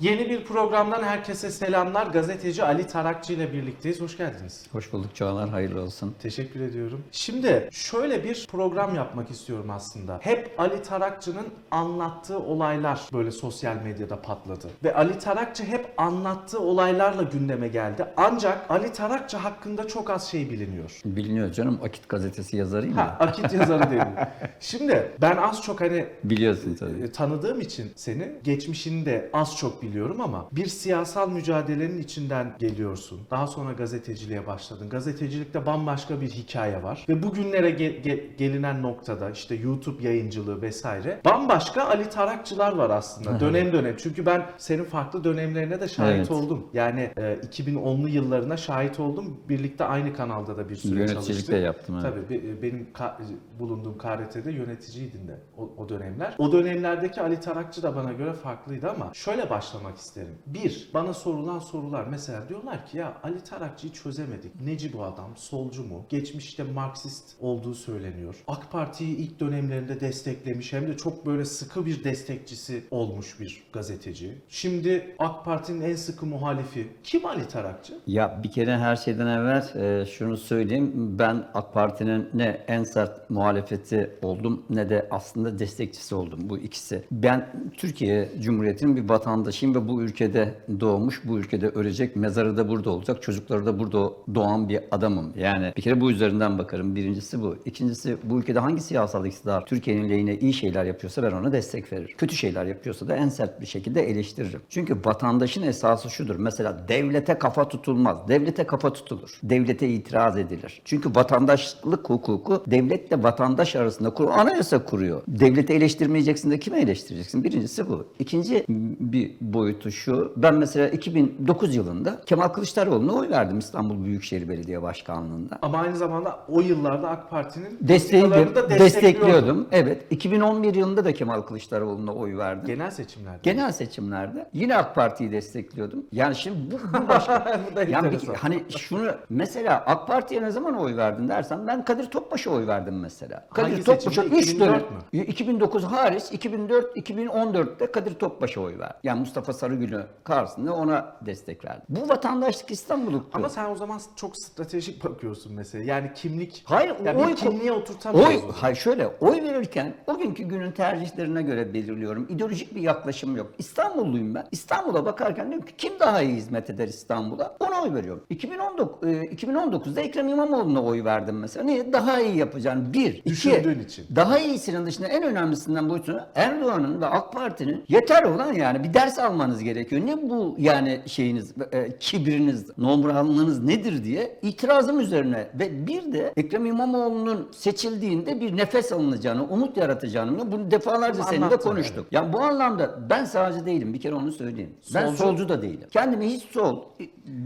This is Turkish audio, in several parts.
Yeni bir programdan herkese selamlar. Gazeteci Ali Tarakçı ile birlikteyiz. Hoş geldiniz. Hoş bulduk Çağlar, hayırlı olsun. Teşekkür ediyorum. Şimdi şöyle bir program yapmak istiyorum aslında. Hep Ali Tarakçı'nın anlattığı olaylar böyle sosyal medyada patladı. Ve Ali Tarakçı hep anlattığı olaylarla gündeme geldi. Ancak Ali Tarakçı hakkında çok az şey biliniyor. Biliniyor canım, Akit gazetesi yazarıyım Ha, ya. akit yazarı değil. Şimdi ben az çok hani Biliyorsun tabii. E, tanıdığım için seni geçmişini de az çok biliyorum ama bir siyasal mücadelenin içinden geliyorsun. Daha sonra gazeteciliğe başladın. Gazetecilikte bambaşka bir hikaye var ve bugünlere ge- ge- gelinen noktada işte YouTube yayıncılığı vesaire bambaşka Ali Tarakçılar var aslında dönem dönem. Çünkü ben senin farklı dönemlerine de şahit Evet. oldum. Yani e, 2010'lu yıllarına şahit oldum. Birlikte aynı kanalda da bir süre Yöneticilik çalıştık. de yaptım. Evet. Tabii be- benim ka- bulunduğum KRT'de yöneticiydin de o, o dönemler. O dönemlerdeki Ali Tarakçı da bana göre farklıydı ama şöyle başlamak isterim. Bir, bana sorulan sorular mesela diyorlar ki ya Ali Tarakçı'yı çözemedik. Neci bu adam? Solcu mu? Geçmişte Marksist olduğu söyleniyor. AK Parti'yi ilk dönemlerinde desteklemiş hem de çok böyle sıkı bir destekçisi olmuş bir gazeteci. Şimdi AK Parti'nin en sıkı muhalifi. Kim Ali Tarakçı? Ya bir kere her şeyden evvel e, şunu söyleyeyim. Ben AK Parti'nin ne en sert muhalefeti oldum ne de aslında destekçisi oldum bu ikisi. Ben Türkiye Cumhuriyeti'nin bir vatandaşıyım ve bu ülkede doğmuş, bu ülkede ölecek, mezarı da burada olacak, çocukları da burada doğan bir adamım. Yani bir kere bu üzerinden bakarım. Birincisi bu. İkincisi bu ülkede hangi siyasal iktidar Türkiye'nin lehine iyi şeyler yapıyorsa ben ona destek veririm. Kötü şeyler yapıyorsa da en sert bir şekilde eleştiririm. Çünkü vatandaşın esası şudur. Mesela devlete kafa tutulmaz. Devlete kafa tutulur. Devlete itiraz edilir. Çünkü vatandaşlık hukuku devletle vatandaş arasında kur anayasa kuruyor. Devleti eleştirmeyeceksin de kime eleştireceksin? Birincisi bu. İkinci bir boyutu şu. Ben mesela 2009 yılında Kemal Kılıçdaroğlu'na oy verdim İstanbul Büyükşehir Belediye Başkanlığı'nda. Ama aynı zamanda o yıllarda AK Parti'nin politikalarını da destekliyordu. destekliyordum. Evet. 2011 yılında da Kemal Kılıçdaroğlu'na oy verdim. Genel seçimlerde. Genel seçimlerde yine AK Parti'yi destekliyordum. Yani şimdi bu, bu başka. Bu da yani bir- hani şunu mesela AK Parti'ye ne zaman oy verdin dersen ben Kadir Topbaş'a oy verdim mesela. Hangi Kadir Topbaş'a seçimde? 3 2004 dönem. mü? 2009 hariç 2004 2014'te Kadir Topbaş'a oy verdim. Yani Mustafa Sarıgül'ü karşısında ona destek verdim. Bu vatandaşlık İstanbul'luktu. Ama sen o zaman çok stratejik bakıyorsun mesela. Yani kimlik. Hayır, yani oy- kimliğe oturtamıyoruz. Oy, hayır şöyle, oy verirken o günkü günün tercihlerine göre belirliyorum. İdeolojik bir yaklaşım yok. İstanbulluyum ben. İstanbul'a bakarken diyorum ki kim daha iyi hizmet eder İstanbul'a? Ona oy veriyorum. 2019, e, 2019'da Ekrem İmamoğlu'na oy verdim mesela. Niye? Daha iyi yapacağını. Bir. iki, Düşündüğün için. Daha iyisinin dışında en önemlisinden boyutu Erdoğan'ın ve AK Parti'nin yeter olan yani bir ders almanız gerekiyor. Ne bu yani şeyiniz, e, kibriniz, nomranlığınız nedir diye itirazım üzerine ve bir de Ekrem İmamoğlu'nun seçildiğinde bir nefes alınacağını, umut yaratacağını bunu defalarca seninle konuştuk. Yani bu anlamda ben sağcı değilim bir kere onu söyleyeyim. Ben Solcu- solcu da değilim. Kendimi hiç sol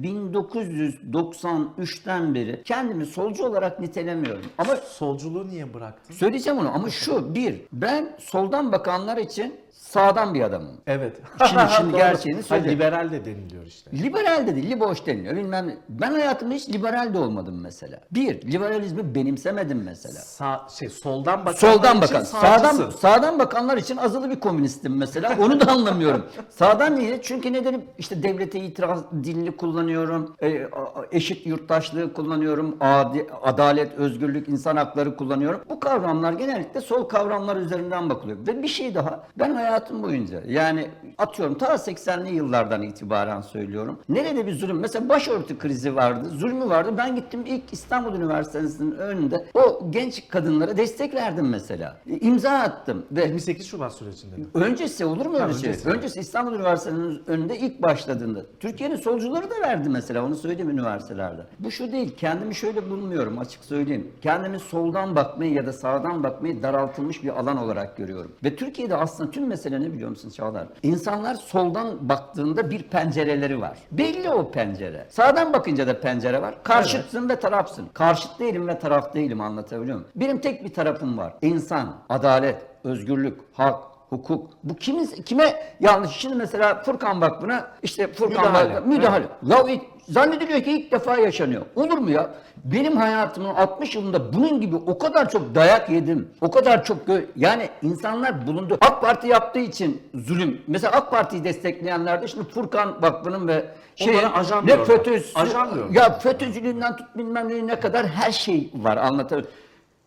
1993'ten beri kendimi solcu olarak nitelemiyorum. Ama Solculuğu niye bıraktın? Söyleyeceğim onu ama şu bir ben soldan bakanlar için sağdan bir adamım. Evet. Şimdi- şimdi Doğru. gerçeğini Ha, söyleyeyim. liberal de deniliyor işte. Liberal de değil, liboş deniliyor bilmem ne. Ben hayatımda hiç liberal de olmadım mesela. Bir, liberalizmi benimsemedim mesela. Sağ, şey soldan bakan. Soldan bakan, sağdan sağdan bakanlar için azılı bir komünistim mesela. Onu da anlamıyorum. sağdan niye? Çünkü nedenim işte devlete itiraz dilini kullanıyorum. e, a- eşit yurttaşlığı kullanıyorum. adi- adalet, özgürlük, insan hakları kullanıyorum. Bu kavramlar genellikle sol kavramlar üzerinden bakılıyor. Ve bir şey daha. Ben hayatım boyunca yani atıyorum ta 80'li yıllardan itibaren söylüyorum. Nerede bir zulüm? Mesela başörtü krizi vardı, zulmü vardı. Ben gittim ilk İstanbul Üniversitesi'nin önünde o genç kadınlara destek verdim mesela. E, İmza attım ve 28 Şubat sürecinde mi? Öncesi olur mu öyle şey? öncesi. Öncesi İstanbul Üniversitesi'nin önünde ilk başladığında. Türkiye'nin solcuları da verdi mesela onu söyleyeyim üniversitelerde. Bu şu değil kendimi şöyle bulmuyorum açık söyleyeyim. Kendimi soldan bakmayı ya da sağdan bakmayı daraltılmış bir alan olarak görüyorum. Ve Türkiye'de aslında tüm mesele ne biliyor musun Çağlar? İnsanlar soldan baktığında bir pencereleri var. Belli o pencere. Sağdan bakınca da pencere var. Karşıtsın ve tarafsın. Karşıt değilim ve taraf değilim anlatabiliyor muyum? Benim tek bir tarafım var. İnsan, adalet, özgürlük, hak, hukuk. Bu kimin kime yanlış? Şimdi mesela Furkan Vakfı'na işte Furkan Müdahale. Vakfı müdahale. Ya ilk- zannediliyor ki ilk defa yaşanıyor. Olur mu ya? Benim hayatımın 60 yılında bunun gibi o kadar çok dayak yedim. O kadar çok yani insanlar bulundu. AK Parti yaptığı için zulüm. Mesela AK Parti'yi destekleyenler de şimdi Furkan Vakfı'nın ve şey ne. FETÖ'sü ya FETÖ'cülüğünden tut bilmem ne kadar her şey var anlatabiliyor.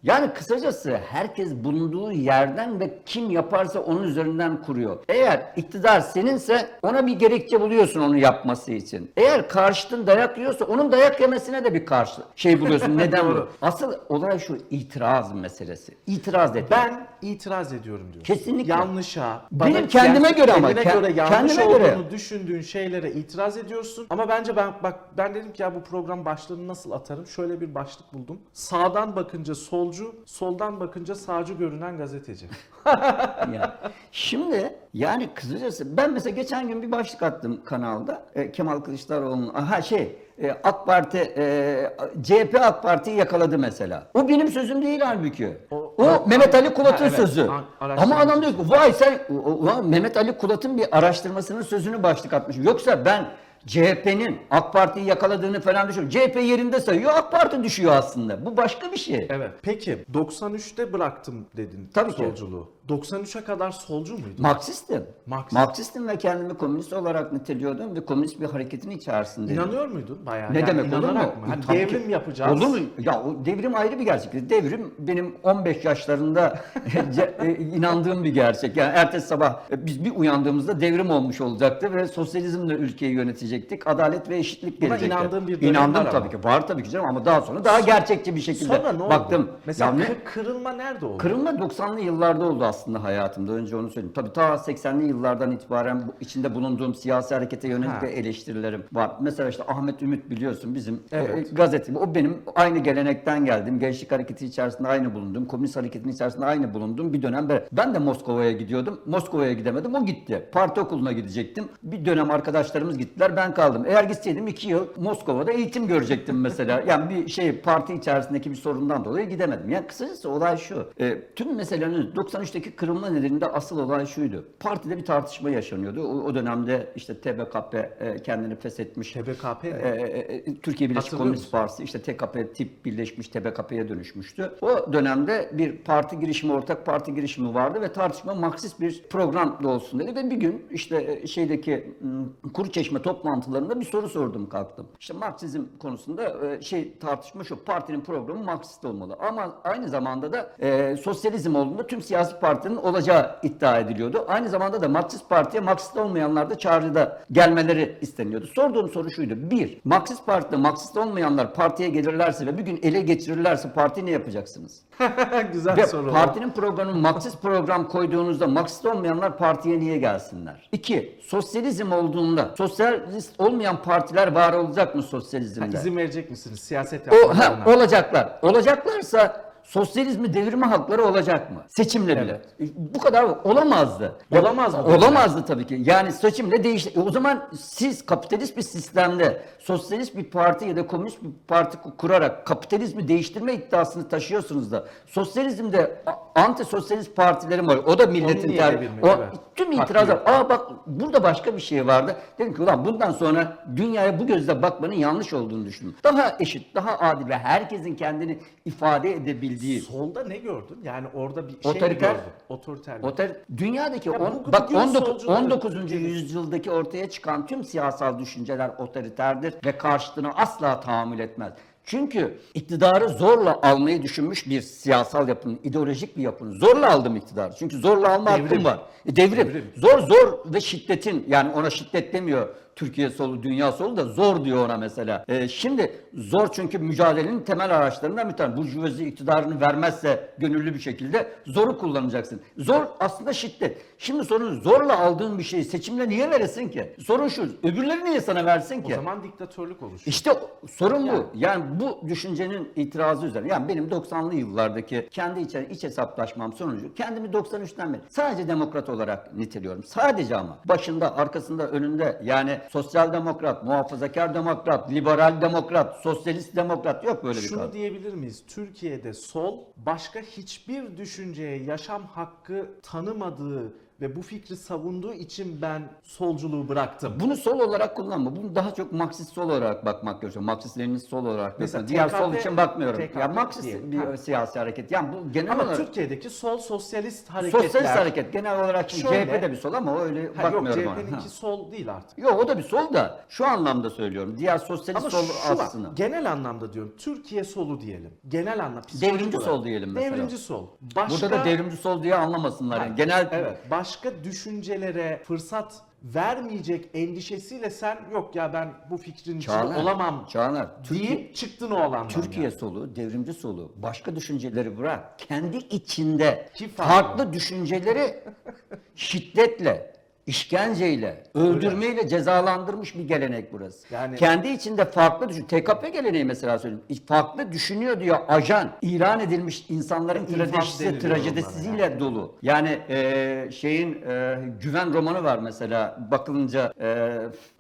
Yani kısacası herkes bulunduğu yerden ve kim yaparsa onun üzerinden kuruyor. Eğer iktidar seninse ona bir gerekçe buluyorsun onu yapması için. Eğer karşıtın dayak yiyorsa onun dayak yemesine de bir karşı şey buluyorsun. Neden bu? Asıl olay şu itiraz meselesi. İtiraz et. Ben itiraz ediyorum diyor. Kesinlikle. Yanlışa. Benim kendime göre ama, Kendine ke- göre yanlış kendime olduğunu göre. düşündüğün şeylere itiraz ediyorsun. Ama bence ben bak ben dedim ki ya bu program başlığını nasıl atarım? Şöyle bir başlık buldum. Sağdan bakınca solcu, soldan bakınca sağcı görünen gazeteci. Yani. Şimdi yani kısacası ben mesela geçen gün bir başlık attım kanalda e, Kemal Kılıçdaroğlu'nun aha şey e, AK Parti e, CHP AK Parti'yi yakaladı mesela. O benim sözüm değil halbuki. O- O, Mehmet Ali Kulat'ın evet. sözü. Ama adam diyor ki vay sen o- o- Mehmet Ali Kulat'ın bir araştırmasının sözünü başlık atmış. Yoksa ben CHP'nin AK Parti'yi yakaladığını falan düşünüyorum. CHP yerinde sayıyor AK Parti düşüyor aslında. Bu başka bir şey. Evet. Peki 93'te bıraktım dedin Tabii ki. Solculuğu. 93'e kadar solcu muydun? Marksistim. Marksist. Marksistim ve kendimi komünist olarak niteliyordum ve komünist bir hareketin içerisindeydim. İnanıyor muydun bayağı? Ne Yani demek olur mu? mı? Hani Tabii devrim ki. yapacağız. Olur mu? Ya o devrim ayrı bir gerçek. Devrim benim 15 yaşlarında e, inandığım bir gerçek. Yani ertesi sabah e, biz bir uyandığımızda devrim olmuş olacaktı ve sosyalizmle ülkeyi yönetecektik. Adalet ve eşitlik Buna gelecekti. inandığın bir dönem İnandım var tabii ama. ki. Var tabii ki canım ama daha sonra daha gerçekçi bir şekilde Sonra ne oldu? baktım. Mesela Ya ne- kı- kırılma nerede oldu? Kırılma 90'lı yıllarda oldu aslında hayatımda. Önce onu söyleyeyim. Tabii ta 80'li yıllardan itibaren içinde bulunduğum siyasi harekete yönelik Ha. de eleştirilerim var. Mesela işte Ahmet Ümit biliyorsun bizim Evet. e, gazete. O benim aynı gelenekten geldim. Gençlik hareketi içerisinde aynı bulundum. Komünist hareketin içerisinde aynı bulundum. Bir dönem ben, ben de Moskova'ya gidiyordum. Moskova'ya gidemedim. O gitti. Parti okuluna gidecektim. Bir dönem arkadaşlarımız gittiler. Ben kaldım. Eğer gitseydim iki yıl Moskova'da eğitim görecektim mesela. Yani bir şey parti içerisindeki bir sorundan dolayı gidemedim. Yani kısacası olay şu. E, tüm meselenin 93'teki kırılma nedeninde asıl olay şuydu. Partide bir tartışma yaşanıyordu. O, o dönemde işte TBKP e, kendini feshetmiş. TBKP? E, e, e, Türkiye Birleşik Komünist? Partisi işte TKP tip birleşmiş TBKP'ye dönüşmüştü. O dönemde bir parti girişimi, ortak parti girişimi vardı ve tartışma Marksist bir program da olsun dedi ve bir gün işte e, şeydeki m, kuru çeşme toplantılarında bir soru sordum kalktım. İşte Marksizm konusunda e, şey tartışma şu partinin programı Marksist olmalı ama aynı zamanda da e, sosyalizm olduğunda tüm siyasi partinin olacağı iddia ediliyordu. Aynı zamanda da Marksist partiye Marksist olmayanlar da çağrıda gelmeleri isteniyordu. Sorduğum soru şuydu. Bir, Marksist partide Marksist olmayanlar partiye gelirlerse ve bir gün ele geçirirlerse parti ne yapacaksınız? Güzel Ve soru. partinin programı Marksist program koyduğunuzda Marksist olmayanlar partiye niye gelsinler? İki, sosyalizm olduğunda sosyalist olmayan partiler var olacak mı Ha, sosyalizmde? izin verecek misiniz siyaset O, yapmalarına? ha, olacaklar. Olacaklarsa sosyalizmi devirme hakları olacak mı? Seçimle bile. Bu kadar olamazdı. Ya- Olamaz mı? Olamazdı tabii ki. Yani seçimle değişti. E o zaman siz kapitalist bir sistemde sosyalist bir parti ya da komünist bir parti ku- kurarak kapitalizmi değiştirme iddiasını taşıyorsunuz da sosyalizmde anti sosyalist partilerin var. O da milletin niye ter- devirmedi? o, Evet. Tüm itirazlar. Aa bak burada başka bir şey vardı. Dedim ki ulan bundan sonra dünyaya bu gözle bakmanın yanlış olduğunu düşündüm. Daha eşit, daha adil ve herkesin kendini ifade edebildiği. Solda ne gördün? Yani orada bir şey Otoriter. gördün? Otoriter. Otel dünyadaki Ya on- bu- bak bugün 19, solcuları- 19. yüzyıldaki ortaya çıkan tüm siyasal düşünceler otoriterdir ve karşıtına asla tahammül etmez. Çünkü iktidarı zorla almayı düşünmüş bir siyasal yapının, ideolojik bir yapının. Zorla aldım iktidarı. Çünkü zorla alma Devrim. hakkım var. E, devrim. Devrim. Zor zor ve şiddetin yani ona şiddet demiyor Türkiye solu, dünya solu da zor diyor ona mesela. E, şimdi zor çünkü mücadelenin temel araçlarından bir tanesi. Burjuvazi iktidarını vermezse gönüllü bir şekilde zoru kullanacaksın. Zor aslında şiddet. Şimdi sorun zorla aldığın bir şeyi seçimle niye veresin ki? Sorun şu, öbürleri niye sana versin O ki? zaman diktatörlük oluşuyor. İşte o- sorun bu. Yani bu düşüncenin itirazı üzerine. Yani benim 90'lı yıllardaki kendi iç, iç hesaplaşmam sonucu kendimi 93'ten beri sadece demokrat olarak niteliyorum. Sadece ama başında, arkasında, önünde yani sosyal demokrat, muhafazakar demokrat, liberal demokrat, sosyalist demokrat yok böyle bir Şunu kavram. diyebilir miyiz? Türkiye'de sol başka hiçbir düşünceye yaşam hakkı tanımadığı ve bu fikri savunduğu için ben solculuğu bıraktım. Bunu sol olarak kullanma. Bunu daha çok Marksist sol olarak bakmak gerekiyor. Marksist Leninist sol olarak. Mesela Mesela diğer sol TKP için bakmıyorum. TKP ya Marksist diyelim. bir Ha. siyasi hareket. Yani bu genel Ama olarak Türkiye'deki sol sosyalist hareketler... sosyalist hareket genel olarak şimdi Şöyle- CHP de bir sol ama öyle Ha, yok bakmıyorum. Ha. CHP'ninki sol değil artık. Yok o da bir sol da şu anlamda söylüyorum. Diğer sosyalist Ama sol şu var, aslında. genel anlamda diyorum. Türkiye solu diyelim. Genel anlam. psikolojik Devrimci olarak. sol diyelim mesela. Devrimci sol. Başka, Burada da devrimci sol diye anlamasınlar. Yani. Genel Evet. Başka düşüncelere fırsat vermeyecek endişesiyle sen yok ya ben bu fikrin içinde Çağlar, olamam Çağlar, Türkiye, deyip çıktın o alandan. Türkiye yani. solu, devrimci solu, başka düşünceleri bırak. Kendi içinde Ki farklı. farklı düşünceleri şiddetle, işkenceyle, öldürmeyle cezalandırmış bir gelenek burası. Yani- Kendi içinde farklı düşün. TKP geleneği mesela söyleyeyim. Farklı düşünüyor diyor ajan. ilan edilmiş insanların trajedisi, trajedisiyle dolu. Yani e, şeyin e, güven romanı var mesela bakılınca e,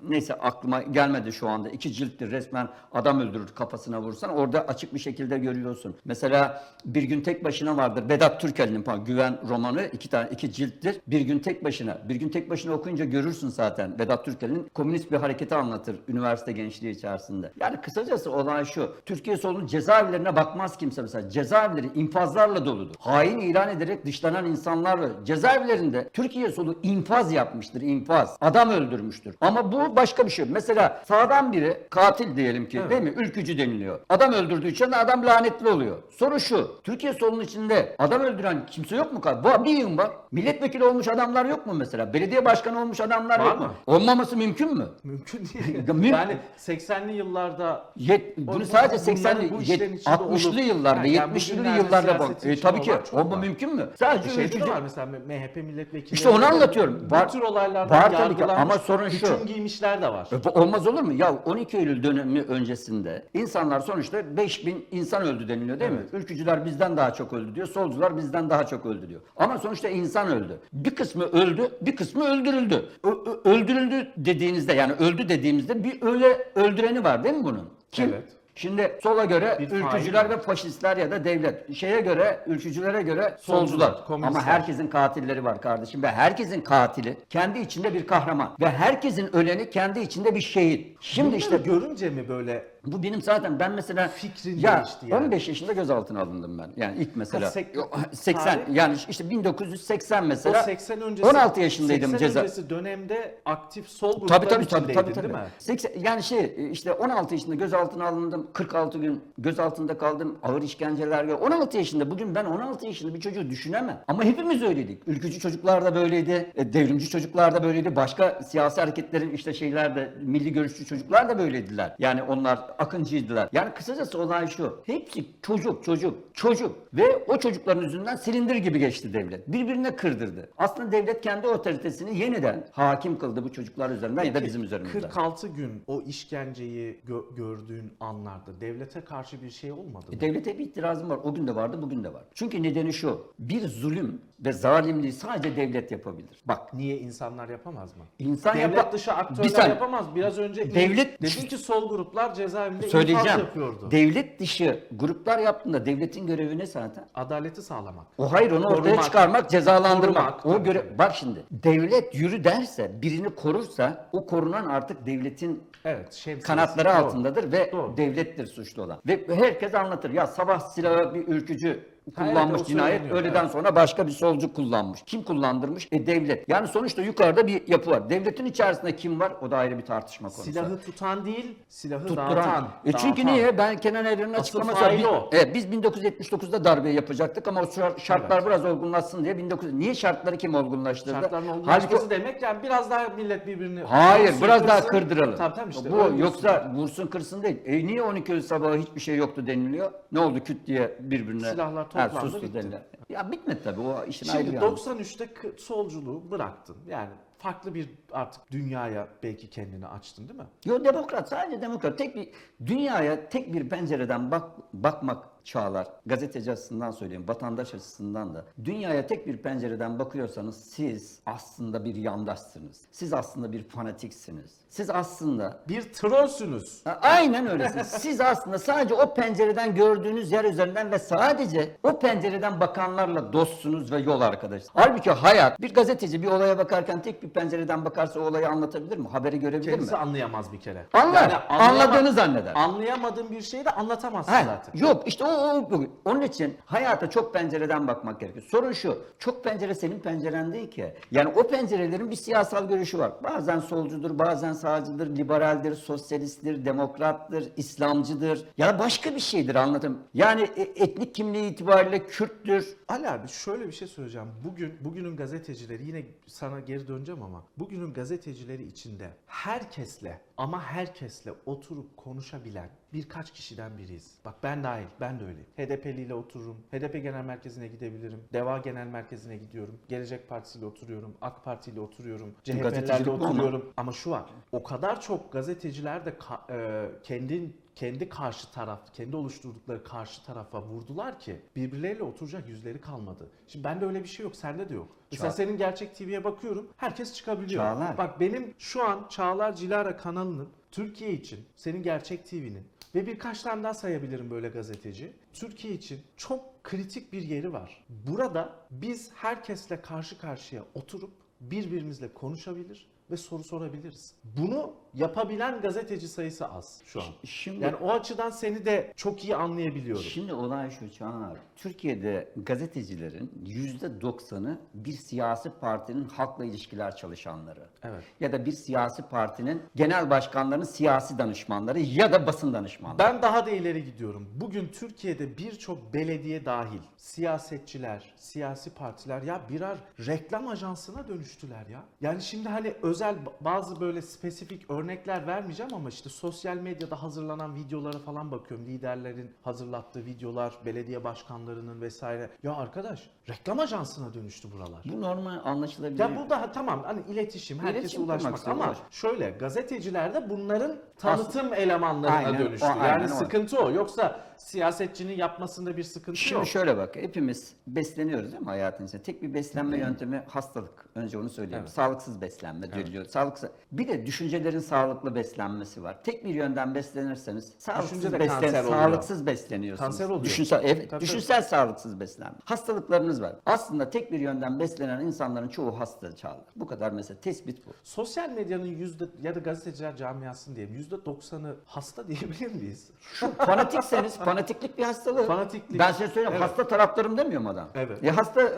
neyse aklıma gelmedi şu anda. İki cilttir resmen adam öldürür kafasına vursan orada açık bir şekilde görüyorsun. Mesela Bir Gün Tek Başına vardır. Vedat Türkel'in güven romanı iki tane iki cilttir. Bir Gün Tek Başına. Bir Gün Tek Başına okuyunca görürsün zaten. Vedat Türkel'in komünist bir hareketi anlatır üniversite gençliği içerisinde. Yani kısacası olay şu. Türkiye solunun cezaevlerine bakmaz kimse mesela. Cezaevleri infazlarla doludur. Hain ilan ederek dışlanan insanlarla cezaevlerinde Türkiye solu infaz yapmıştır. infaz. Adam öldürmüştür. Ama bu başka bir şey. Mesela sağdan biri katil diyelim ki değil mi? Ülkücü deniliyor. Adam öldürdüğü için adam lanetli oluyor. Soru şu. Türkiye solunun içinde adam öldüren kimse yok mu? Bu bir yığın var. Milletvekili olmuş adamlar yok mu mesela? Belediye başkanı olmuş adamlar Var yok mı? Olmaması mümkün mü? Mümkün değil. Ya müm- yani 80'li yıllarda Yet, bunu Bu- sadece bunların 80'li, bu işlerin yet- içinde 60'lı olup- yıllarda, Ha, yani 70'li bugünlerde yıllarda siyasetin E, içinde tabii ki. olan çok O bu var. mümkün mü? Sadece Şeyde ülkücü de var mesela MHP milletvekilleri. İşte onu anlatıyorum. Bu Var- tür olaylardan var tabii ki ama sorun şu. hüküm giymişler de var. E, bu Olmaz olur mu? Ya 12 Eylül dönemi öncesinde insanlar sonuçta 5000 insan öldü deniliyor değil mi? Ülkücüler bizden daha çok öldü diyor. Solcular bizden daha çok öldü diyor. Ama sonuçta insan öldü. Bir kısmı öldü, bir kısmı öldürüldü. Ö- öldürüldü dediğinizde yani öldü dediğimizde bir öyle öldüreni var değil mi bunun? Kim? Evet. Şimdi sola göre Bir ülkücüler ve faşistler ya da devlet. Şeye göre, ülkücülere göre solcular. Solcular. Ama herkesin katilleri var kardeşim ve herkesin katili kendi içinde bir kahraman ve herkesin öleni kendi içinde bir şehit. Şimdi Bunları işte görünce mi böyle bu benim zaten ben mesela Fikrin ya değişti yani. 15 yaşında gözaltına alındım ben. Yani ilk mesela Ha, sek- Yok, 80 tarih- yani işte 1980 o mesela 80 öncesi 16 yaşındaydım 80 ceza. öncesi dönemde aktif sol grupların Tabii tabii tabii tabii tabii. değil mi? 80, yani şey işte 16 yaşında gözaltına alındım. 46 gün gözaltında kaldım. Ağır işkenceler gör. 16 yaşında bugün ben 16 yaşında bir çocuğu düşünemem. Ama hepimiz öyleydik. Ülkücü çocuklar da böyleydi. e, Devrimci çocuklar da böyleydi. Başka siyasi hareketlerin işte şeyler de milli görüşçü çocuklar da böyleydiler. Yani onlar akıncıydılar. Yani kısacası olay şu. Hepsi çocuk çocuk çocuk ve o çocukların yüzünden silindir gibi geçti devlet. Birbirine kırdırdı. Aslında devlet kendi otoritesini yeniden hakim kıldı bu çocuklar üzerinden ya da bizim üzerimizden. 46 gün o işkenceyi gö- gördüğün anlarda devlete karşı bir şey olmadı mı? E, Devlete bir itirazım var. O gün de vardı, bugün de var. Çünkü nedeni şu. Bir zulüm ve zalimliği sadece devlet yapabilir. Bak Niye insanlar yapamaz mı? insan Devlet yapa- dışı Bir aktörler saniye. yapamaz. Biraz önce Devlet- dedin ki sol gruplar cezaevinde infaz Söyleyeceğim. yapıyordu. Devlet dışı gruplar yaptığında devletin görevi ne zaten? Adaleti sağlamak. O hayır onu ortaya Korumak. çıkarmak, cezalandırmak. Korumak, o tabii, göre tabii. bak şimdi devlet yürü derse, birini korursa o korunan artık devletin Evet. Şemsiyesi. kanatları Doğru. altındadır ve Doğru. devlettir suçlu olan. Ve herkes anlatır. Ya sabah silahı bir ülkücü kullanmış evet, o cinayet. Öğleden evet. sonra başka bir solcu kullanmış. Kim kullandırmış? E devlet. Yani sonuçta yukarıda bir yapı var. Devletin içerisinde kim var? O da ayrı bir tartışma konusu. Silahı tutan değil, silahı tutturan. dağıtan. E çünkü dağıtan. niye? Ben Kenan Evren'in açıklaması var. Evet, biz 1979'da darbe yapacaktık ama o şar- şartlar biraz olgunlaşsın diye 19 Niye şartları kim olgunlaştırdı? Şartların Halbuki olgunlaşması demek yani biraz daha millet birbirini... Hayır, vursun, biraz daha kırsın. kırdıralım. Tabii tabii işte. Bu yoksa vursun kırsın değil. E niye 12 Eylül sabahı hiçbir şey yoktu deniliyor? Ne oldu küt diye birbirine Silahlar Ha, sustu bitti. deniliyor. Ya bitmedi tabii o işin ayrı Şimdi yanı. 93'te kı- solculuğu bıraktın. Yani farklı bir artık dünyaya belki kendini açtın değil mi? Yo demokrat sadece demokrat. Tek bir dünyaya tek bir pencereden bak bakmak Çağlar. Gazeteci açısından söyleyeyim, vatandaş açısından da. Dünyaya tek bir pencereden bakıyorsanız siz aslında bir yandaşsınız. Siz aslında bir fanatiksiniz. Siz aslında Bir trollsünüz. Aynen öylesiniz. Siz aslında sadece o pencereden gördüğünüz yer üzerinden ve sadece o pencereden bakanlarla dostsunuz ve yol arkadaşsınız. Halbuki hayat bir gazeteci bir olaya bakarken tek bir pencereden bakarsa o olayı anlatabilir mi? Haberi görebilir Kendisi mi? anlayamaz bir kere. Anlar. anlayama- Anladığını zanneder. Anlayamadığın bir şeyi de anlatamazsın Ha, zaten. Yok işte o, o- onun için hayata çok pencereden bakmak gerekiyor. Sorun şu. Çok pencere senin penceren değil ki. Yani o pencerelerin bir siyasal görüşü var. Bazen solcudur, bazen sağcıdır, liberaldir, sosyalisttir, demokrattır, İslamcıdır. Ya başka bir şeydir anlatım. Yani e- etnik kimliği itibariyle Kürttür. Ali abi şöyle bir şey söyleyeceğim. Bugün bugünün gazetecileri yine sana geri döneceğim ama bugünün gazetecileri içinde herkesle ama herkesle oturup konuşabilen birkaç kişiden biriyiz. Bak ben dahil, ben de öyle. HDP'li ile otururum. HDP Genel Merkezi'ne gidebilirim. Deva Genel Merkezi'ne gidiyorum. Gelecek Partisi ile oturuyorum. AK Parti ile oturuyorum. CHP'lerle bu ama. oturuyorum. Ama şu var. O kadar çok gazeteciler de ka- e, kendin kendi karşı taraf, kendi oluşturdukları karşı tarafa vurdular ki birbirleriyle oturacak yüzleri kalmadı. Şimdi bende öyle bir şey yok, sende de yok. Mesela senin Gerçek TV'ye bakıyorum, herkes çıkabiliyor. Çağlar. Bak benim şu an Çağlar Cilara kanalının Türkiye için, senin Gerçek TV'nin ve birkaç tane daha sayabilirim böyle gazeteci. Türkiye için çok kritik bir yeri var. Burada biz herkesle karşı karşıya oturup birbirimizle konuşabilir ve soru sorabiliriz. Bunu yapabilen gazeteci sayısı az şu an. Şimdi Yani o açıdan seni de çok iyi anlayabiliyorum. Şimdi olay şu Çağan abi. Türkiye'de gazetecilerin %90'ı bir siyasi partinin halkla ilişkiler çalışanları. Evet. Ya da bir siyasi partinin genel başkanlarının siyasi danışmanları ya da basın danışmanları. Ben daha da ileri gidiyorum. Bugün Türkiye'de birçok belediye dahil siyasetçiler, siyasi partiler ya birer reklam ajansına dönüştüler ya. Yani şimdi hani özel bazı böyle spesifik örnekler vermeyeceğim ama işte sosyal medyada hazırlanan videolara falan bakıyorum. Liderlerin hazırlattığı videolar, belediye başkanlarının vesaire. Ya arkadaş reklam ajansına dönüştü buralar. Bu normal anlaşılabilir. Ya bu da tamam hani iletişim, herkese İletişim ulaşmak ama şöyle gazeteciler de bunların tanıtım elemanlarına Aynen, dönüştü. o- yani aynen o. sıkıntı o. Yoksa siyasetçinin yapmasında bir sıkıntı Şimdi yok. şöyle bak, hepimiz besleniyoruz değil mi hayatın içinde? Tek bir beslenme yöntemi hastalık. Önce onu söyleyeyim. Evet. Sağlıksız beslenme diyiliyor. Sağlıksız. Bir de düşüncelerin sağlıklı beslenmesi var. Tek bir yönden beslenirseniz sağlıksız beslen, sağlıksız besleniyorsunuz. Kanser oluyor. Düşünsel, evet, Tabii, düşünsel sağlıksız beslenme. Hastalıklarınız var. Aslında tek bir yönden beslenen insanların çoğu hasta çağlar. Bu kadar mesela tespit bu. Sosyal medyanın yüzde ya da gazeteciler camiasının yüzde doksanı hasta diyebilir miyiz? Şu fanatikseniz fanatiklik bir hastalığı. Fanatiklik. Ben size söyleyeyim Evet. hasta taraftarım demiyorum adam. Evet. Ya hasta e,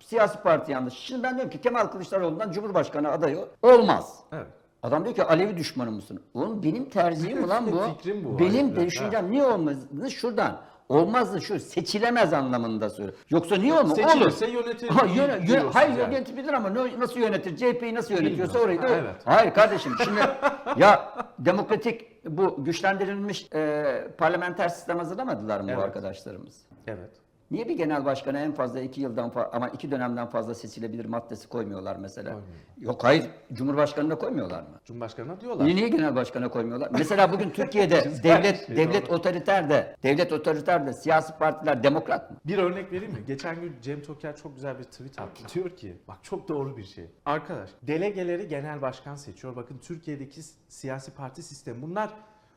siyasi parti yanlış. Şimdi ben diyorum ki Kemal Kılıçdaroğlu'ndan Cumhurbaşkanı adayı olmaz. Evet. Adam diyor ki Alevi düşmanı mısın? Oğlum benim tercihim ulan bu. Fikrim bu, Benim düşüncem niye olmaz? Şuradan. Olmazdı şu seçilemez anlamında söylüyor. Yoksa niye olmaz? Seçilirse Olur. yönetilir Ha, yöne- yöne- hayır yani. yönetebilir ama nasıl yönetir? CHP'yi nasıl yönetiyorsa orayı da Ha, evet. Hayır kardeşim şimdi ya demokratik bu güçlendirilmiş e, parlamenter sistem hazırlamadılar mı bu Evet. arkadaşlarımız? Evet. Niye bir genel başkana en fazla iki yıldan ama iki dönemden fazla seçilebilir maddesi koymuyorlar mesela? Koymuyor. Yok hayır Cumhurbaşkanına koymuyorlar mı? Cumhurbaşkanına diyorlar. Niye, niye genel başkana koymuyorlar? Mesela bugün Türkiye'de devlet şey, devlet doğru. otoriter de devlet otoriter de siyasi partiler demokrat mı? Bir örnek vereyim mi? Geçen gün Cem Toker çok güzel bir tweet attı. Diyor ki, bak çok doğru bir şey. Arkadaş, delegeleri genel başkan seçiyor. Bakın Türkiye'deki siyasi parti sistemi. Bunlar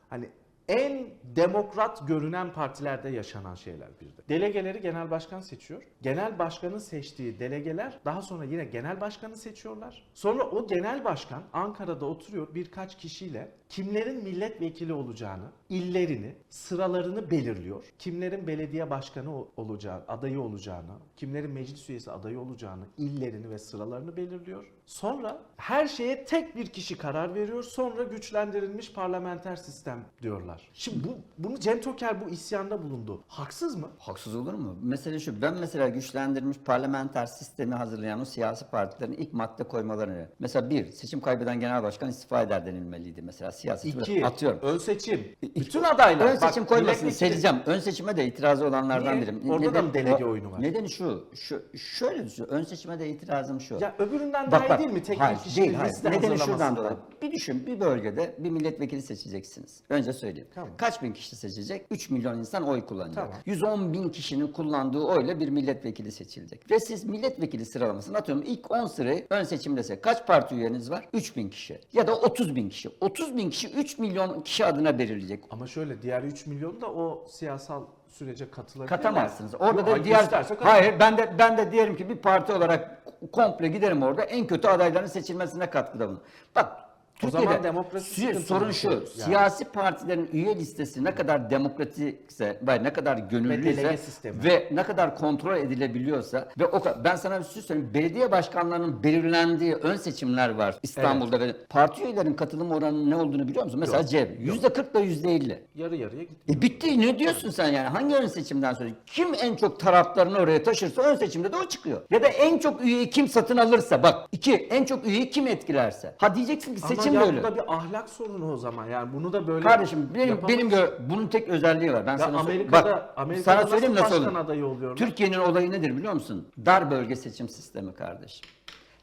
hani en demokrat görünen partilerde yaşanan şeyler bir de. Delegeleri genel başkan seçiyor. Genel başkanın seçtiği delegeler daha sonra yine genel başkanı seçiyorlar. Sonra o genel başkan Ankara'da oturuyor birkaç kişiyle kimlerin milletvekili olacağını, illerini, sıralarını belirliyor. Kimlerin belediye başkanı olacağı, adayı olacağını, kimlerin meclis üyesi adayı olacağını, illerini ve sıralarını belirliyor. Sonra her şeye tek bir kişi karar veriyor. Sonra güçlendirilmiş parlamenter sistem diyorlar. Şimdi bu bunu Cem Toker bu isyanda bulundu. Haksız mı? Haksız olur mu? Mesele şu, ben mesela güçlendirilmiş parlamenter sistemi hazırlayan o siyasi partilerin ilk madde koymalarını. Mesela bir, seçim kaybeden genel başkan istifa eder denilmeliydi mesela siyasi. İki, Atıyorum. ön seçim. Bütün adaylar. Ön seçim koymasını seyredeceğim. Ön seçime de itirazı olanlardan Niye? biriyim. Orada da mı delege oyunu var? Nedeni şu, şu şöyle düşün. Ön seçime de itirazım şu. Ya öbüründen Bak, daha iyi bak. değil mi? Tek hayır, değil, hayır. Nedeni şuradan dolayı. Bir düşün bir bölgede bir milletvekili seçeceksiniz. Önce söyleyeyim. Söyleyeyim. Tamam. Kaç bin kişi seçecek? 3 milyon insan oy kullanacak. Tamam. 110 bin kişinin kullandığı oyla bir milletvekili seçilecek. Ve siz milletvekili sıralamasını atıyorum ilk 10 sırayı ön seçimdese kaç parti üyeniz var? 3 bin kişi. Ya da 30 bin kişi. 30 bin kişi 3 milyon kişi adına belirleyecek. Ama şöyle diğer 3 milyon da o siyasal sürece katılabilir. Katamazsınız. Orada da diğer isterse. Hayır ben de ben de diyelim ki bir parti olarak komple giderim orada en kötü adayların seçilmesine katkıda bulun. Bak O Türkiye'de zaman demokrasi si- sorun şu. Yani. Siyasi partilerin üye listesi ne kadar demokratikse ve ne kadar gönüllüyse ve ne kadar kontrol edilebiliyorsa ve o ben sana bir şey söyleyeyim. Belediye başkanlarının belirlendiği ön seçimler var İstanbul'da ve parti üyelerinin katılım oranının ne olduğunu biliyor musun? Mesela. CHP %40 ile %50. Yarı yarıya gitti. E bitti ne diyorsun sen yani? Hangi ön seçimden sonra? Kim en çok taraftarını oraya taşırsa ön seçimde de o çıkıyor. Ya da en çok üyeyi kim satın alırsa bak iki en çok üyeyi kim etkilerse. Ha diyeceksin ki seçim Ama ya böyle. bu da bir ahlak sorunu o zaman. Yani bunu da böyle Kardeşim benim benim gö- bunun tek özelliği var. Ben Ya sana Amerika'da, bak Amerika'da sana söyleyeyim nasıl olur. Türkiye'nin olayı nedir biliyor musun? Dar bölge seçim sistemi kardeşim.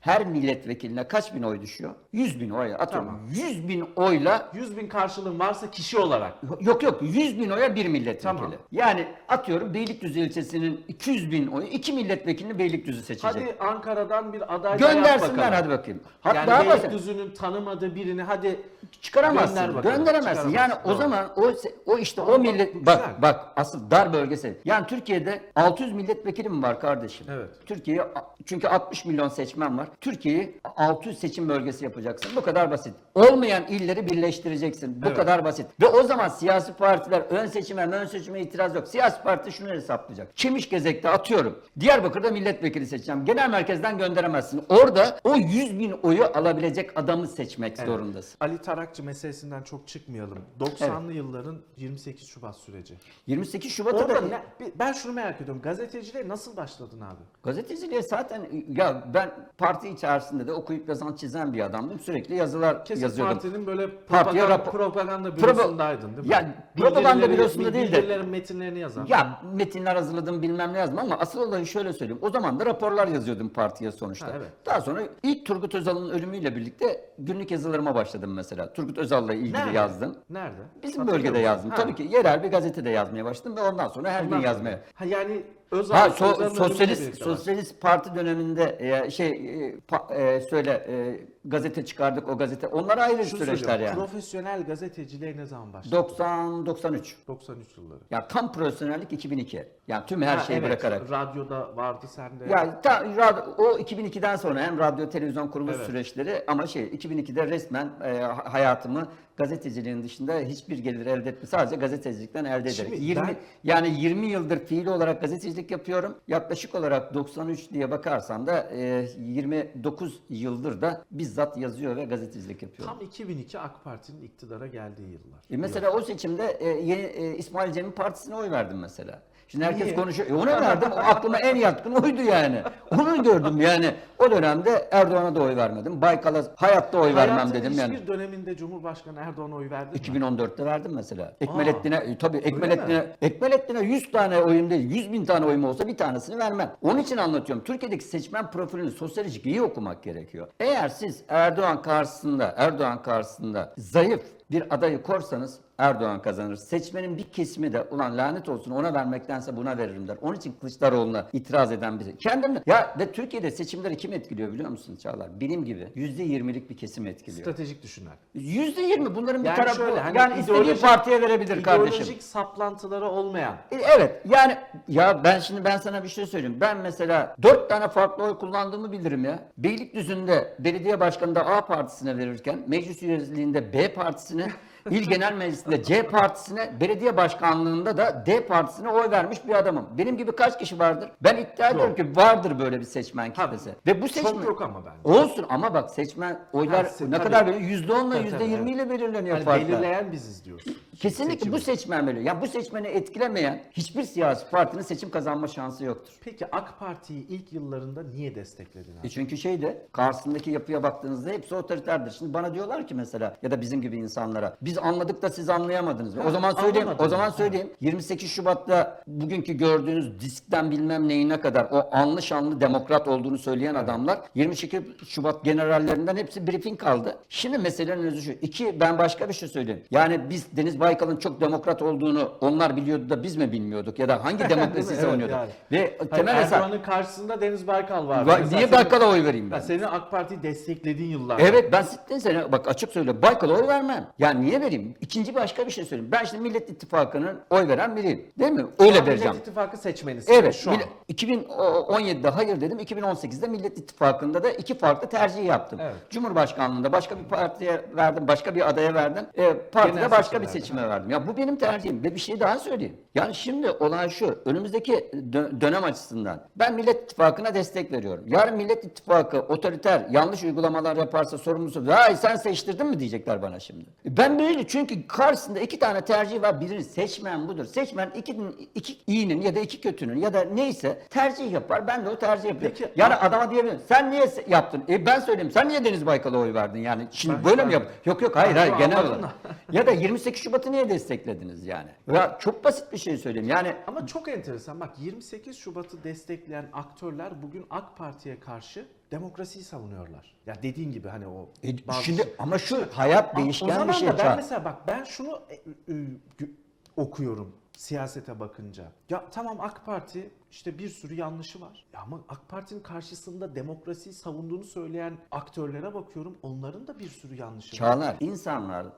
Her milletvekiline kaç bin oy düşüyor? 100 bin oy. Atıyorum. Tamam. 100 bin oyla 100 bin karşılığın varsa kişi olarak. Yok yok 100 bin oya bir milletvekili. Tamam. Yani atıyorum Beylikdüzü ilçesinin 200 bin oyu iki milletvekilini Beylikdüzü seçecek. Hadi Ankara'dan bir aday Göndersinler hadi bakayım. Hatta Yani daha. Beylikdüzü'nün tanımadığı birini hadi Çıkaramazsın. gönder bakalım. gönderemezsin. Yani Çıkaramazsın. o Doğru. zaman o o işte Ama o millet bu bak güzel. bak asıl dar bölgesi. Yani Türkiye'de 600 milletvekili mi var kardeşim? Evet. Türkiye çünkü 60 milyon seçmen var. Türkiye'yi 600 seçim bölgesi yapacaksın. Bu kadar basit. Olmayan illeri birleştireceksin. Bu Evet. kadar basit. Ve o zaman siyasi partiler ön seçime, ön seçime itiraz yok. Siyasi parti şunu hesaplayacak. Çemişgezek'te atıyorum. Diyarbakır'da milletvekili seçeceğim. Genel merkezden gönderemezsin. Orada o 100 bin oyu alabilecek adamı seçmek Evet. zorundasın. Ali Tarakçı meselesinden çok çıkmayalım. 90'lı yılların 28 Şubat süreci. 28 Şubat'ta Orada da ne- ben şunu merak ediyorum. Gazeteciliğe nasıl başladın abi? Gazeteciliğe zaten ya ben parti içerisinde de okuyup yazan çizen bir adamdım. Sürekli yazılar Kesin yazıyordum. partinin böyle Partiye propaganda, rapor- propaganda Propa- bürosundaydın değil mi? Ya, propaganda bürosunda değil de- Bildirilerin metinlerini yazan. Ya metinler hazırladım bilmem ne yazdım ama asıl olayı şöyle söyleyeyim. O zaman da raporlar yazıyordum partiye sonuçta. Ha, evet. Daha sonra ilk Turgut Özal'ın ölümüyle birlikte günlük yazılarıma başladım mesela. Turgut Özal'la ilgili Nerede? yazdım. Nerede? Bizim Hatırlıyor bölgede musun? yazdım. Ha. Tabii ki yerel bir gazetede yazmaya başladım ve ondan sonra her Ondan gün yazmaya. Ha yani Özal, Ha so- sosyalist var. sosyalist parti döneminde e, şey e, pa- e, söyle e, gazete çıkardık o gazete. Onlar ayrı Şunu süreçler yani. Profesyonel gazeteciliğe ne zaman başladın? 90 93. 93 yılları. Ya tam profesyonellik 2002. Yani tüm her Ha, şeyi evet, bırakarak. Radyoda vardı sende. Ya ta, rad- o 2002'den sonra hem radyo televizyon kuruluş Evet. süreçleri ama şey 2002'de resmen e, ha- hayatımı gazeteciliğin dışında hiçbir gelir elde etme sadece gazetecilikten elde ederek. Şimdi 20 ben- yani 20 yıldır fiili olarak gazetecilik yapıyorum. Yaklaşık olarak 93 diye bakarsan da e, 29 yıldır da bizzat yazıyor ve gazetecilik yapıyorum. Tam 2002 AK Parti'nin iktidara geldiği yıllar. E mesela o seçimde e, yeni, e, İsmail Cem'in partisine oy verdim mesela. Şimdi herkes Niye? konuşuyor. E, ona verdim. Aklıma en yatkın oydu yani. Onu gördüm yani. O dönemde Erdoğan'a da oy vermedim. Baykal'a hayatta oy vermem Hayatının dedim yani. hiçbir döneminde Cumhurbaşkanı Erdoğan'a oy verdin mi? 2014'te verdim mesela. Ekmelettin'e e, tabii Ekmelettin'e Ekmelettin'e 100 tane oyum değil 100 bin tane oyum olsa bir tanesini vermem. Onun için anlatıyorum. Türkiye'deki seçmen profilini sosyolojik iyi okumak gerekiyor. Eğer siz Erdoğan karşısında Erdoğan karşısında zayıf bir adayı korsanız Erdoğan kazanır. Seçmenin bir kesimi de ulan lanet olsun ona vermektense buna veririm der. Onun için Kılıçdaroğlu'na itiraz eden biri. Kendimle ya ve Türkiye'de seçimleri kim etkiliyor biliyor musun Çağlar? Benim gibi %20'lik bir kesim etkiliyor. Stratejik düşünen. %20 bunların bir Yani tarafı şöyle, hani yani istediği ideolojik- partiye verebilir kardeşim. İdeolojik saplantıları olmayan. E, Evet yani ya ben şimdi ben sana bir şey söyleyeyim. Ben mesela dört tane farklı oy kullandığımı bilirim ya. Beylikdüzü'nde belediye başkanında A partisine verirken meclis üyeliğinde B partisine İl Genel Meclisi'nde C partisine, belediye başkanlığında da D partisine oy vermiş bir adamım. Benim gibi kaç kişi vardır? Ben iddia ediyorum ki vardır böyle bir seçmen kitlesi. Ve bu seçmen Çok yok ama bence. olsun ama bak seçmen oylar Ha, ne kadar böyle %10'la Tabii, tabii, %20 ile belirleniyor Yani farklar. belirleyen biziz diyorsun. Kesinlikle Seçimi. bu seçmen böyle. Ya bu seçmeni etkilemeyen hiçbir siyasi partinin seçim kazanma şansı yoktur. Peki AK Parti'yi ilk yıllarında niye destekledin abi? E çünkü şey de karşısındaki yapıya baktığınızda hepsi otoriterdir. Şimdi bana diyorlar ki mesela ya da bizim gibi insanlara biz anladık da siz anlayamadınız. Ha, o zaman söyleyeyim. O zaman Ha. söyleyeyim. 28 Şubat'ta bugünkü gördüğünüz diskten bilmem neyine kadar o anlı şanlı demokrat olduğunu söyleyen adamlar 22 Şubat generallerinden hepsi briefing kaldı. Şimdi meselenin özü şu. İki ben başka bir şey söyleyeyim. Yani biz Deniz Bay Baykal'ın çok demokrat olduğunu onlar biliyordu da biz mi bilmiyorduk ya da hangi demokrasi Evet, yani. Ve Hayır, temel hesap Erdoğan'ın karşısında Deniz Baykal var. Va- niye senin- Baykal'a oy vereyim ben? Ya senin AK Parti'yi desteklediğin yıllarda. Evet ben sitten sene bak açık söyle Baykal'a oy vermem. Yani niye vereyim? İkinci başka bir şey söyleyeyim. Ben şimdi Millet İttifakı'nın oy veren biriyim. Değil mi? Öyle Şu vereceğim. Millet İttifakı seçmenisin. Evet. Şu an. Mille- 2017'de hayır dedim. 2018'de Millet İttifakı'nda da iki farklı tercih yaptım. Evet. Cumhurbaşkanlığında başka bir partiye verdim, başka bir adaya verdim. E, partide Genel başka bir seçimlerde. Seçime verdim. Ya bu benim tercihim ve bir şey daha söyleyeyim. Yani şimdi olan şu. Önümüzdeki dö- dönem açısından ben Millet İttifakı'na destek veriyorum. Yarın Millet İttifakı otoriter, yanlış uygulamalar yaparsa sorumlusu "Vay sen seçtirdin mi?" diyecekler bana şimdi. Ben böyle çünkü karşısında iki tane tercih var. Birini seçmen budur. Seçmen iki, iki iyinin ya da iki kötünün ya da neyse tercih yapar. Ben de o tercih yapıyorum. Peki, yani adama diyebilirim. Sen niye yaptın? E ben söyleyeyim. Sen niye Deniz Baykal'a oy verdin? Yani şimdi Ben böyle mi hiç yap? vermedim. Yok yok hayır Ben hayır genel olarak. ya da 28 Şubat'ı niye desteklediniz yani? Ya çok basit bir şey söyleyeyim. Yani Ama çok enteresan. Bak 28 Şubat'ı destekleyen aktörler bugün AK Parti'ye karşı demokrasiyi savunuyorlar. Ya dediğin gibi hani o e, bazı şimdi şey- ama şu hayat o değişken zaman bir şey. da ben Çağ. mesela bak ben şunu e, e, gü- okuyorum siyasete bakınca. Ya tamam AK Parti işte bir sürü yanlışı var. Ya ama AK Parti'nin karşısında demokrasiyi savunduğunu söyleyen aktörlere bakıyorum. Onların da bir sürü yanlışı var. Çağlar insanların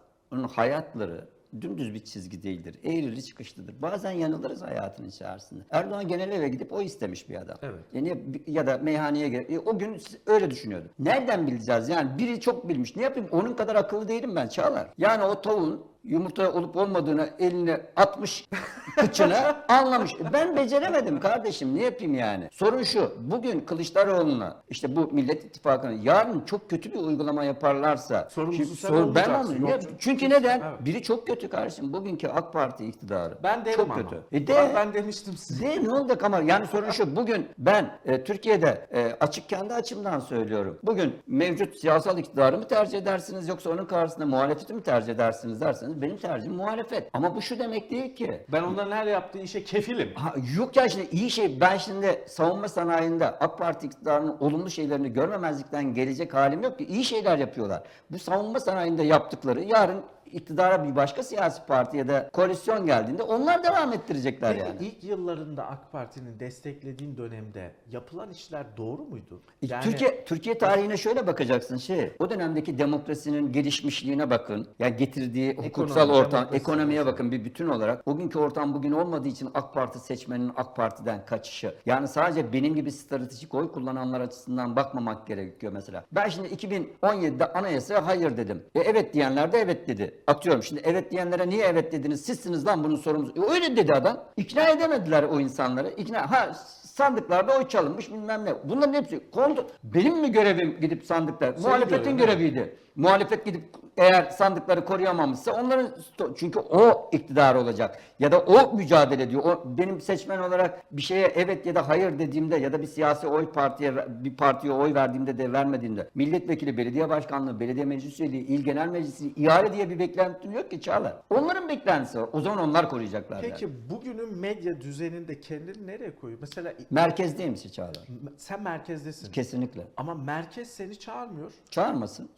hayatları dümdüz bir çizgi değildir. Eğrili çıkışlıdır. Bazen yanılırız hayatın içerisinde. Erdoğan genel eve gidip o istemiş bir adam. Evet. Yani ya da meyhaneye gel. E, o gün öyle düşünüyordu. Nereden bileceğiz? Yani biri çok bilmiş. Ne yapayım? Onun kadar akıllı değilim ben Çağlar. Yani o tavuğun yumurta olup olmadığını eline atmış kıçına anlamış. E, Ben beceremedim kardeşim. Ne yapayım yani? Sorun şu. Bugün Kılıçdaroğlu'na işte bu Millet İttifakı'na yarın çok kötü bir uygulama yaparlarsa Sorumlusu sen sor- ben. Yok, Ne- çünkü- neden? Evet. Biri çok kötü kardeşim. Bugünkü AK Parti iktidarı. Ben derim çok ama. kötü. E de, Bak ben demiştim size. de ne olacak ama yani sorun şu. Bugün ben e, Türkiye'de e, açık kendi açımdan söylüyorum. Bugün mevcut siyasal iktidarı mı tercih edersiniz yoksa onun karşısında muhalefeti mi tercih edersiniz derseniz benim tercihim muhalefet. Ama bu şu demek değil ki. Ben onların her yaptığı işe kefilim. Ha, yok ya şimdi iyi şey ben şimdi savunma sanayinde AK Parti iktidarının olumlu şeylerini görmemezlikten gelecek halim yok ki iyi şeyler yapıyorlar. Bu savunma sanayinde yaptıkları yarın iktidara bir başka siyasi parti ya da koalisyon geldiğinde onlar devam ettirecekler Peki yani. ilk yıllarında AK Parti'nin desteklediğin dönemde yapılan işler doğru muydu? E, Türkiye Türkiye tarihine şöyle bakacaksın şey. O dönemdeki demokrasinin gelişmişliğine bakın. Ya getirdiği hukuksal Ekonomi, ortam, ekonomiye olsun. bakın bir bütün olarak. Bugünkü ortam bugün olmadığı için AK Parti seçmeninin AK Parti'den kaçışı. Yani sadece benim gibi stratejik oy kullananlar açısından bakmamak gerekiyor mesela. Ben şimdi 2017'de anayasaya hayır dedim. E, evet diyenler de evet dedi. Atıyorum şimdi evet diyenlere niye evet dediniz? Sizsiniz lan bunun sorumlusu. E, öyle dedi adam. İkna edemediler o insanları. İkna ha sandıklarda oy çalınmış bilmem ne. Bunların hepsi kontrol. Benim mi görevim gidip sandıklar? Muhalefetin görevin, göreviydi. Muhalefet gidip eğer sandıkları koruyamamışsa onların çünkü o iktidar olacak ya da o mücadele ediyor. O benim seçmen olarak bir şeye evet ya da hayır dediğimde ya da bir siyasi oy partiye bir partiye oy verdiğimde de vermediğimde milletvekili, belediye başkanlığı, belediye meclis üyeliği, il genel meclisi ihale diye bir beklentim yok ki Çağlar. Onların beklentisi var. O zaman onlar koruyacaklar. yani. Peki bugünün medya düzeninde kendini nereye koyuyor? Mesela Merkezdeyim misin Çağlar? sen merkezdesin. Kesinlikle. Ama merkez seni çağırmıyor. Çağırmasın.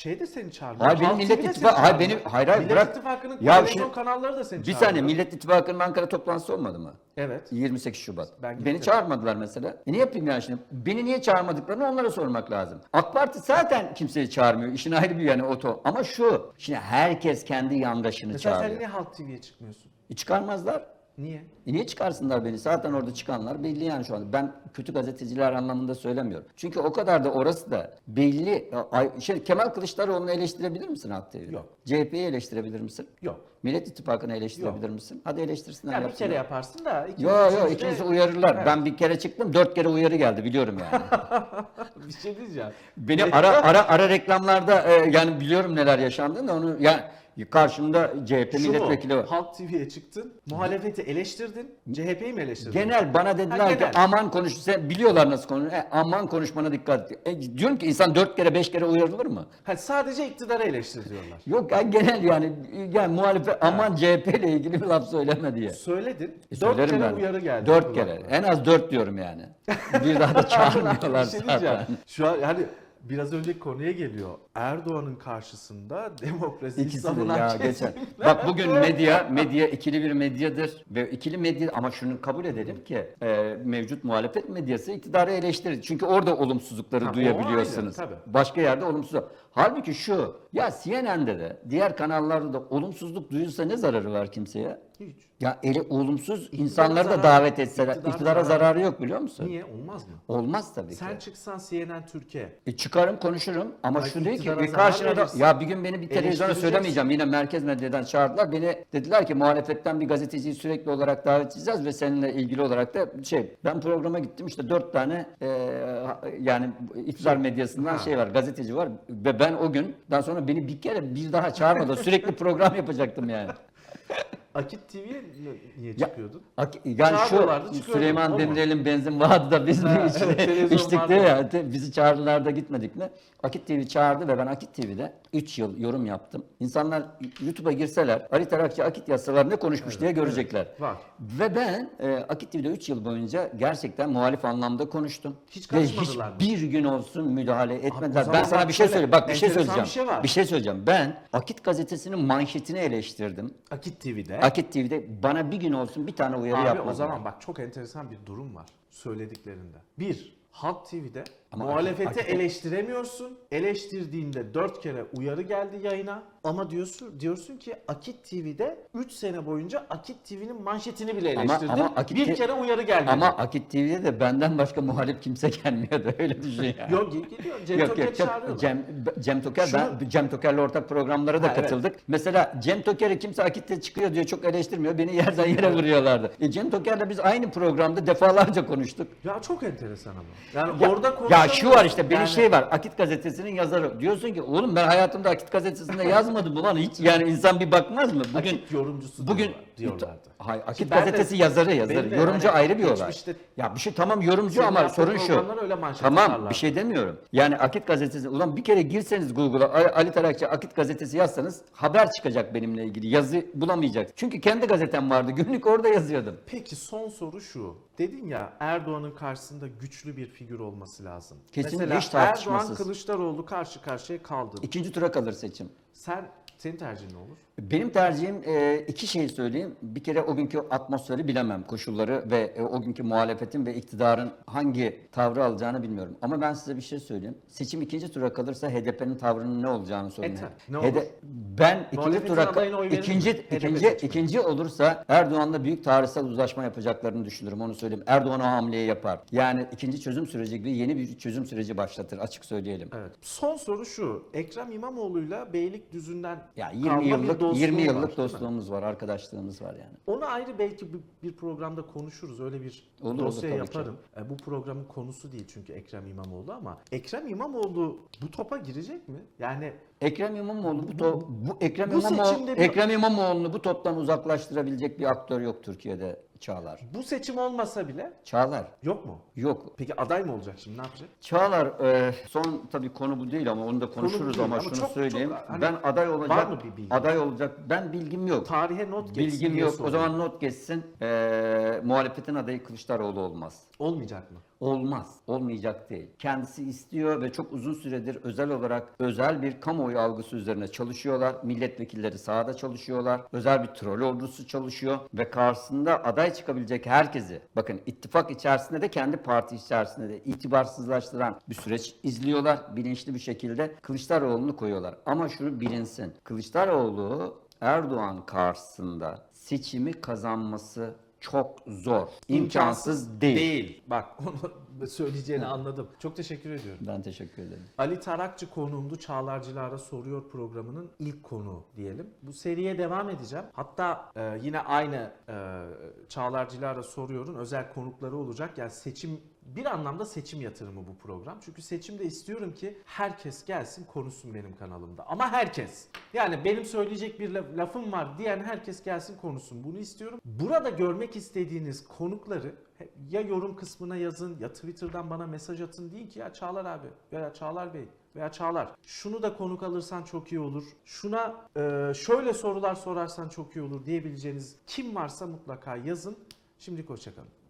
Şey de seni çağırmıyor. Hayır, benim Halk Millet TV de seni İttifakı- hayır, çağırmıyor. benim- hayır, hayır, Millet bırak. İttifakı'nın Ya televizyon şimdi- kanalları da seni Bir çağırmıyor. saniye Millet İttifakı'nın Ankara toplantısı olmadı mı? Evet. 28 Şubat. Ben gittim. Beni çağırmadılar mesela. E ne yapayım yani şimdi? Beni niye çağırmadıklarını onlara sormak lazım. AK Parti zaten kimseyi çağırmıyor. İşin ayrı bir yanı oto. Ama şu, şimdi herkes kendi yandaşını Mesela sen çağırıyor. niye Halk TV'ye çıkmıyorsun? E çıkarmazlar. Niye? E niye çıkarsınlar beni? Zaten orada çıkanlar belli yani şu anda. Ben kötü gazeteciler anlamında söylemiyorum. Çünkü o kadar da orası da belli. Ay- Şey, Kemal Kılıçdaroğlu'nu eleştirebilir misin Halk TV'de? Yok. CHP'yi eleştirebilir misin? Yok. Millet İttifakı'nı eleştirebilir misin? Hadi eleştirsinler. Ya bir kere yaparsın da. ikinci, Yo yo ikincisi uyarırlar. Evet. Ben bir kere çıktım dört kere uyarı geldi biliyorum yani. bir şey diyeceğim. Beni ara ara ara reklamlarda e, yani biliyorum neler yaşandığını onu yani karşımda CHP Şu milletvekili var. Halk TV'ye çıktın, muhalefeti eleştirdin, CHP'yi mi eleştirdin? Genel bana dediler Ha, ki genel. aman konuş sen biliyorlar nasıl konuş. E, aman konuşmana dikkat et. E, diyorum ki insan dört kere beş kere uyarılır mı? Ha, sadece iktidarı eleştir diyorlar. Yok ya genel yani yani muhalefet aman CHP ile ilgili bir laf söyleme diye. Söyledin, E, dört söylerim kere ben. uyarı geldi. Dört kulağına. kere. En az dört diyorum yani. Bir daha da çağırmıyorlar bir şey diyeceğim. zaten. Şu an yani biraz önceki konuya geliyor. Erdoğan'ın karşısında demokrasi İkisi de ya geçen. Bak bugün medya medya ikili bir medyadır ve ikili medya ama şunu kabul edelim ki e, mevcut muhalefet medyası iktidarı eleştirir. Çünkü orada olumsuzlukları Ha, duyabiliyorsunuz. ayrı, tabii. Başka yerde olumsuz. Halbuki şu ya CNN'de de diğer kanallarda da olumsuzluk duyulsa ne zararı var kimseye? Hiç. Ya eli olumsuz insanları da zarar- davet etseler iktidara iktidara zarar- zararı yok biliyor musun? Niye? Olmaz mı? Olmaz tabii Sen ki. çıksan CNN Türkiye. E çıkarım konuşurum ama Ay, şu değil ki bir karşına da ya bir gün beni bir televizyona söylemeyeceğim. Yine merkez medyadan çağırdılar. Beni dediler ki muhalefetten bir gazeteciyi sürekli olarak davet edeceğiz ve seninle ilgili olarak da şey ben programa gittim. İşte dört tane e, yani iktidar medyasından Ha. şey var gazeteci var. Ve ben o gün daha sonra beni bir kere bir daha çağırmadı sürekli program yapacaktım yani. Akit TV'ye niye çıkıyordun? Ak- Yani Çağırıyorlardı, şu çıkıyordum, Süleyman? Demirel'in benzin vardı da biz Ha, mi içti- evet, televizyon içtik vardı. diye ya. Te- Bizi çağırdılar da gitmedik mi? Akit TV çağırdı ve ben Akit TV'de 3 yıl yorum yaptım. İnsanlar YouTube'a girseler Ali Tarakçı Akit yazsalar ne konuşmuş diye görecekler. Var. Ve ben e, Akit TV'de 3 yıl boyunca gerçekten muhalif anlamda konuştum. Hiç Ve karışmadılar mı? hiçbir gün olsun müdahale etmediler. zaman ben sana bir şey söyleyeyim. Bak bir şey söyleyeceğim. bir şey var. bir şey söyleyeceğim. Ben Akit gazetesinin manşetini eleştirdim. Akit TV'de. Akit TV'de bana bir gün olsun bir tane uyarı Abi yapmadılar. o zaman bak çok enteresan bir durum var söylediklerinde. Bir, Halk TV'de Ama muhalefeti Akit- eleştiremiyorsun. Eleştirdiğinde dört kere uyarı geldi yayına. Ama diyorsun diyorsun ki Akit TV'de 3 sene boyunca Akit TV'nin manşetini bile Ama- eleştirdin. ama Akit bir kere uyarı gelmedi. Ama Akit TV'de de benden başka muhalif kimse gelmiyordu öyle düşün yani. Yok gel- geliyor. Cem Yok Toker yok çağırıyorlar. Cem, Cem Toker Şunu- ben Cem Toker'le ortak programlara da Ha, evet. katıldık. Mesela Cem Toker'i kimse Akit'te çıkıyor diyor çok eleştirmiyor. Beni yerden yere vuruyorlardı. E Cem Toker'le biz aynı programda defalarca konuştuk. Ya çok enteresan ama. Yani Ya, orada ya şu var işte benim Yani- şey var Akit gazetesinin yazarı. Diyorsun ki oğlum ben hayatımda Akit gazetesinde yazmadım bu lan hiç yani insan bir bakmaz mı? Bugün Akit yorumcusu bugün diyorlar- diyorlardı. Hayır Akit Şimdi ben de- gazetesi yazarı yazarı. benim de Yorumcu hani ayrı bir olay. geçmişte- Ya bir şey tamam yorumcu Senin ama yaptığın sorun şu. programlar öyle manşet Tamam atarlardı. bir şey demiyorum. Yani Akit gazetesi ulan bir kere girseniz Google'a Ali- Ali Tarakçı Akit gazetesi yazsanız haber çıkacak benimle ilgili. Yazı bulamayacaksınız. Çünkü kendi gazetem vardı. Günlük orada yazıyordum. Peki son soru şu. Dedin ya Erdoğan'ın karşısında güçlü bir figür olması lazım. Kesinlikle, Mesela hiç tartışmasız. Erdoğan Kılıçdaroğlu karşı karşıya kaldı. İkinci tura kalır seçim. Sen senin tercihin ne olur? Benim tercihim e, iki şey söyleyeyim. Bir kere o günkü atmosferi bilemem, koşulları ve e, o günkü muhalefetin ve iktidarın hangi tavrı alacağını bilmiyorum. Ama ben size bir şey söyleyeyim. Seçim ikinci tura kalırsa HDP'nin tavrının ne olacağını sorayım. E. Ne olur? Ben ikinci tura ikinci ikinci ikinci olursa Erdoğan'la büyük tarihsel uzlaşma yapacaklarını düşünürüm. Onu söyleyeyim. Erdoğan o hamleyi yapar. Yani ikinci çözüm süreci gibi yeni bir çözüm süreci başlatır. Açık söyleyelim. Evet. Son soru şu. Ekrem İmamoğlu'yla Beylikdüzü'nden Ya kalma 20 bir yıllık dostluğu 20 var, yıllık mi? dostluğumuz var, arkadaşlığımız var yani. Onu ayrı belki bir, bir programda konuşuruz. Öyle bir Olur, dosya olur, ki. yaparım. E, bu programın konusu değil çünkü Ekrem İmamoğlu ama Ekrem İmamoğlu bu topa girecek mi? Yani Ekrem İmamoğlu bu, to- bu Ekrem bu İmamoğlu bir- Ekrem İmamoğlu'nu bu toptan uzaklaştırabilecek bir aktör yok Türkiye'de Çağlar. bu seçim olmasa bile Çağlar yok mu? yok. Peki aday mı olacak şimdi ne yapacak? Çağlar e, son tabii konu bu değil ama onu da konuşuruz değil ama, ama şunu çok- söyleyeyim. çok- hani ben aday olacak. mı bir bilgi? Aday olacak. Ben bilgim yok. Tarihe not geçsin Bilgim yok. O zaman not geçsin. E, muhalefetin adayı Kılıçdaroğlu olmaz. Olmayacak mı? Olmaz. Olmayacak değil. Kendisi istiyor ve çok uzun süredir özel olarak özel bir kamuoyu algısı üzerine çalışıyorlar. Milletvekilleri sahada çalışıyorlar. Özel bir troll ordusu çalışıyor ve karşısında aday çıkabilecek herkesi bakın ittifak içerisinde de kendi parti içerisinde de itibarsızlaştıran bir süreç izliyorlar. Bilinçli bir şekilde Kılıçdaroğlu'nu koyuyorlar. Ama şunu bilinsin. Kılıçdaroğlu Erdoğan karşısında seçimi kazanması çok zor. İmkansız değil. Bak onu söyleyeceğini anladım. Çok teşekkür ediyorum. Ben teşekkür ederim. Ali Tarakçı konuğumdu. Çağlarcılara Soruyor programının ilk konuğu diyelim. Bu seriye devam edeceğim. Hatta e, yine aynı e, Çağlarcılara Soruyor'un özel konukları olacak. Yani seçim bir anlamda seçim yatırımı bu program. Çünkü seçimde istiyorum ki herkes gelsin konuşsun benim kanalımda. Ama herkes. Yani benim söyleyecek bir laf- lafım var diyen herkes gelsin konuşsun. Bunu istiyorum. Burada görmek istediğiniz konukları ya yorum kısmına yazın ya Twitter'dan bana mesaj atın deyin ki ya Çağlar abi veya Çağlar Bey veya Çağlar şunu da konuk alırsan çok iyi olur. Şuna e, şöyle sorular sorarsan çok iyi olur diyebileceğiniz kim varsa mutlaka yazın. Şimdilik hoşçakalın.